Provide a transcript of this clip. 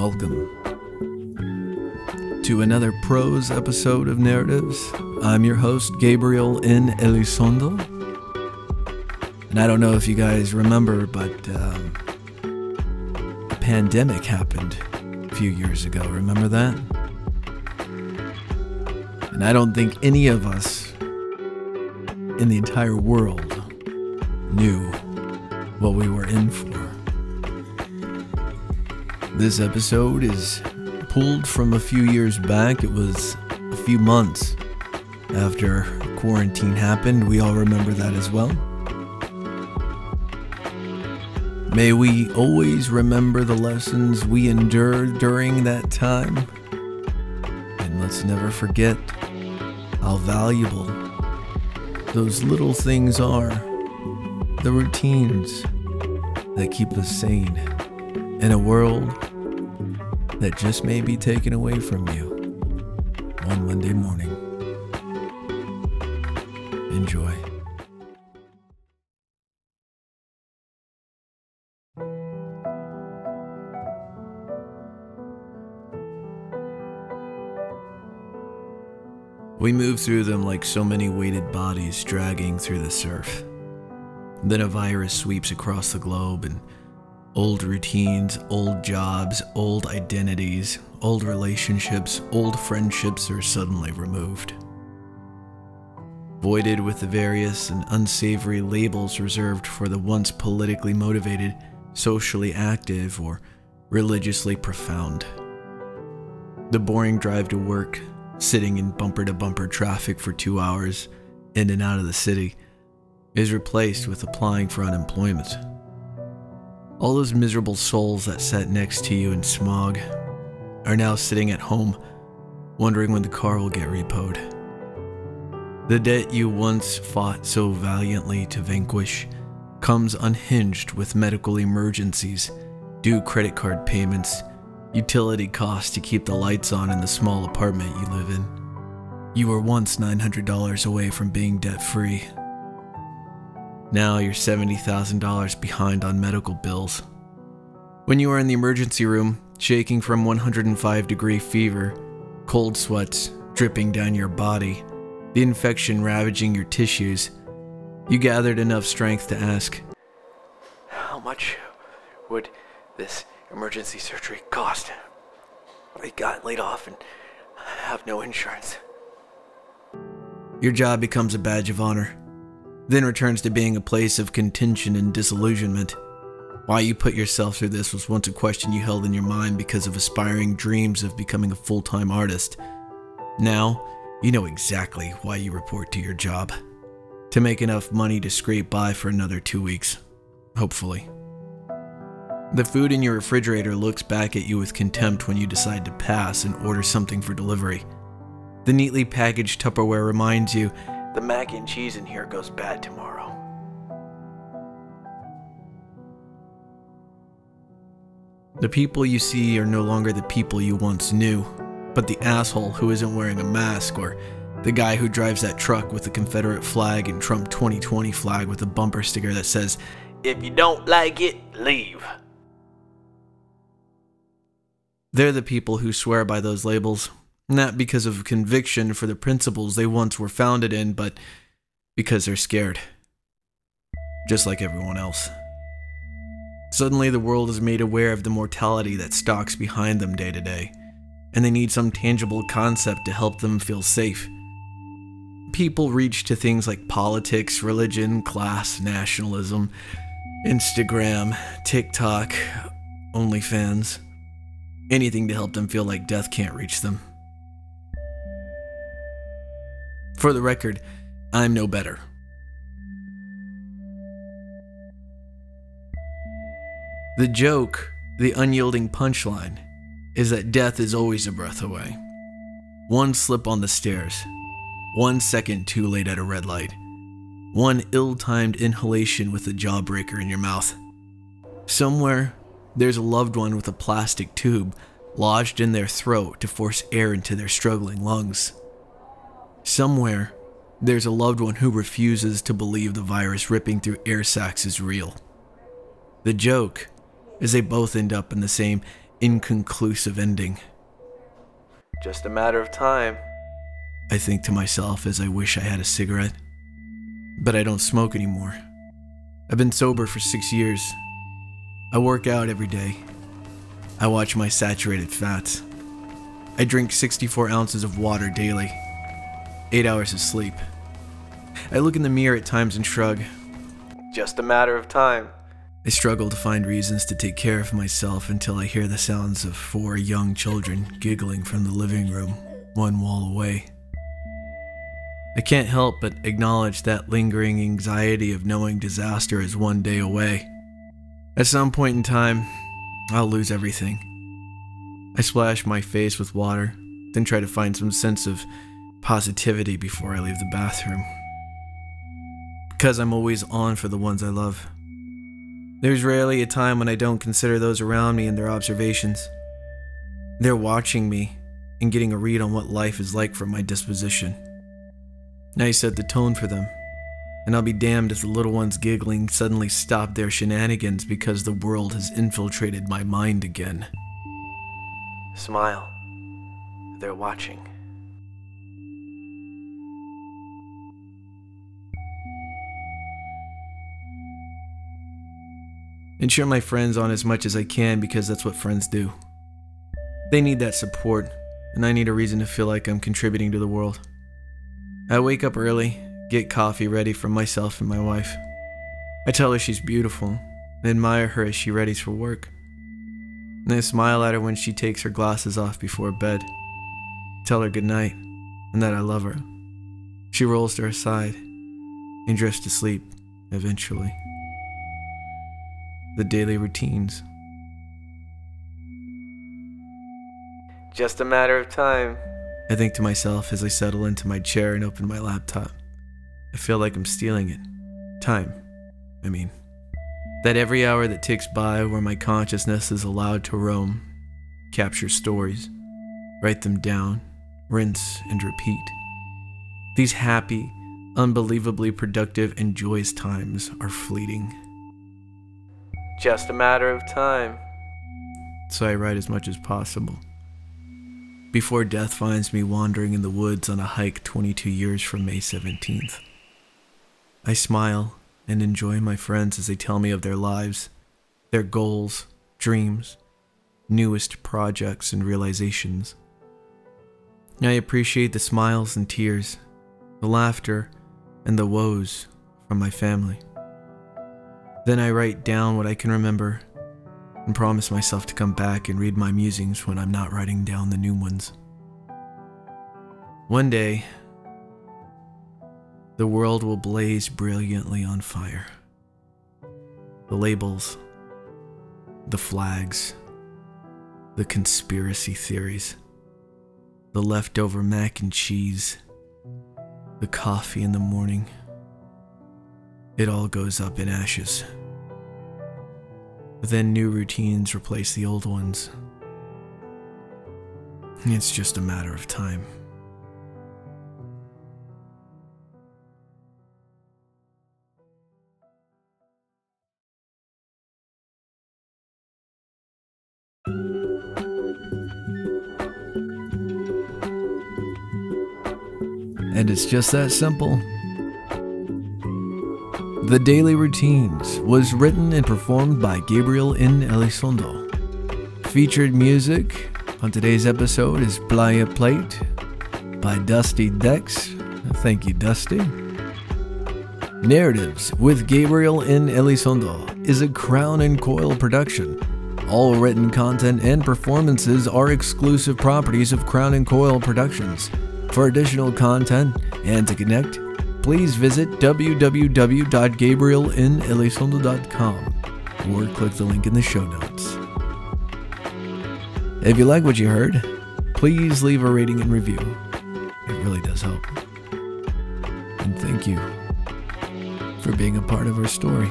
welcome to another prose episode of Narratives. I'm your host, Gabriel N. Elizondo. And I don't know if you guys remember, but um, a pandemic happened a few years ago. Remember that? And I don't think any of us in the entire world knew what we were in for. This episode is pulled from a few years back. It was a few months after quarantine happened. We all remember that as well. May we always remember the lessons we endured during that time. And let's never forget how valuable those little things are the routines that keep us sane in a world that just may be taken away from you one Monday morning. Enjoy. We move through them like so many weighted bodies dragging through the surf. Then a virus sweeps across the globe, and old routines, old jobs, old identities, old relationships, old friendships are suddenly removed. Voided with the various and unsavory labels reserved for the once politically motivated, socially active, or religiously profound. The boring drive to work, sitting in bumper to bumper traffic for two hours, in and out of the city, is replaced with applying for unemployment. All those miserable souls that sat next to you in smog are now sitting at home, wondering when the car will get repoed. The debt you once fought so valiantly to vanquish comes unhinged with medical emergencies, due credit card payments, utility costs to keep the lights on in the small apartment you live in. You were once $900 away from being debt free. Now you're $70,000 behind on medical bills. When you are in the emergency room, shaking from 105 degree fever, cold sweats dripping down your body, the infection ravaging your tissues, you gathered enough strength to ask, How much would this emergency surgery cost? I got laid off and have no insurance. Your job becomes a badge of honor, then returns to being a place of contention and disillusionment. Why you put yourself through this was once a question you held in your mind because of aspiring dreams of becoming a full time artist. Now, you know exactly why you report to your job to make enough money to scrape by for another two weeks. Hopefully. The food in your refrigerator looks back at you with contempt when you decide to pass and order something for delivery. The neatly packaged Tupperware reminds you The mac and cheese in here goes bad tomorrow. the people you see are no longer the people you once knew, but the asshole who isn't wearing a mask or the guy who drives that truck with the Confederate flag and Trump 2020 flag with a bumper sticker that says, If you don't like it, leave. They're the people who swear by those labels, not because of conviction for the principles they once were founded in, but because they're scared. Just like everyone else. Suddenly, the world is made aware of the mortality that stalks behind them day to day, and they need some tangible concept to help them feel safe. People reach to things like politics, religion, class, nationalism, Instagram, TikTok, OnlyFans, anything to help them feel like death can't reach them. For the record, I'm no better. The joke, the unyielding punchline, is that death is always a breath away. One slip on the stairs, one second too late at a red light, one ill timed inhalation with a jawbreaker in your mouth. Somewhere, there's a loved one with a plastic tube lodged in their throat to force air into their struggling lungs. Somewhere, there's a loved one who refuses to believe the virus ripping through air sacs is real. The joke is they both end up in the same inconclusive ending. Just a matter of time. I think to myself as I wish I had a cigarette. But I don't smoke anymore. I've been sober for six years. I work out every day. I watch my saturated fats. I drink 64 ounces of water daily, 8 hours of sleep. I look in the mirror at times and shrug. Just a matter of time. I struggle to find reasons to take care of myself until I hear the sounds of four young children giggling from the living room, one wall away. I can't help but acknowledge that lingering anxiety of knowing disaster is one day away. At some point in time, I'll lose everything. I splash my face with water, then try to find some sense of positivity before I leave the bathroom. Because I'm always on for the ones I love. There's rarely a time when I don't consider those around me and their observations. They're watching me and getting a read on what life is like from my disposition. I set the tone for them, and I'll be damned if the little ones giggling suddenly stop their shenanigans because the world has infiltrated my mind again. Smile. They're watching. And cheer my friends on as much as I can because that's what friends do. They need that support, and I need a reason to feel like I'm contributing to the world. I wake up early, get coffee ready for myself and my wife. I tell her she's beautiful, and admire her as she readies for work. And I smile at her when she takes her glasses off before bed. Tell her goodnight, and that I love her. She rolls to her side and drifts to sleep eventually the daily routines. Just a matter of time. I think to myself as I settle into my chair and open my laptop. I feel like I'm stealing it. Time, I mean. That every hour that ticks by where my consciousness is allowed to roam, capture stories, write them down, rinse and repeat. These happy, unbelievably productive and joyous times are fleeting. Just a matter of time. So I write as much as possible. Before death finds me wandering in the woods on a hike 22 years from May 17th. I smile and enjoy my friends as they tell me of their lives, their goals, dreams, newest projects, and realizations. I appreciate the smiles and tears, the laughter, and the woes from my family. Then I write down what I can remember and promise myself to come back and read my musings when I'm not writing down the new ones. One day, the world will blaze brilliantly on fire. The labels, the flags, the conspiracy theories, the leftover mac and cheese, the coffee in the morning it all goes up in ashes. Then new routines replace the old ones. It's just a matter of time. And it's just that simple. The Daily Routines was written and performed by Gabriel N. Elizondo. Featured music on today's episode is Playa Plate by Dusty Dex. Thank you, Dusty. Narratives with Gabriel N. Elizondo is a Crown and Coil production. All written content and performances are exclusive properties of Crown and Coil Productions. For additional content and to connect, please visit www.gabrielnelizondo.com or click the link in the show notes. If you like what you heard, please leave a rating and review. It really does help. And thank you for being a part of our story.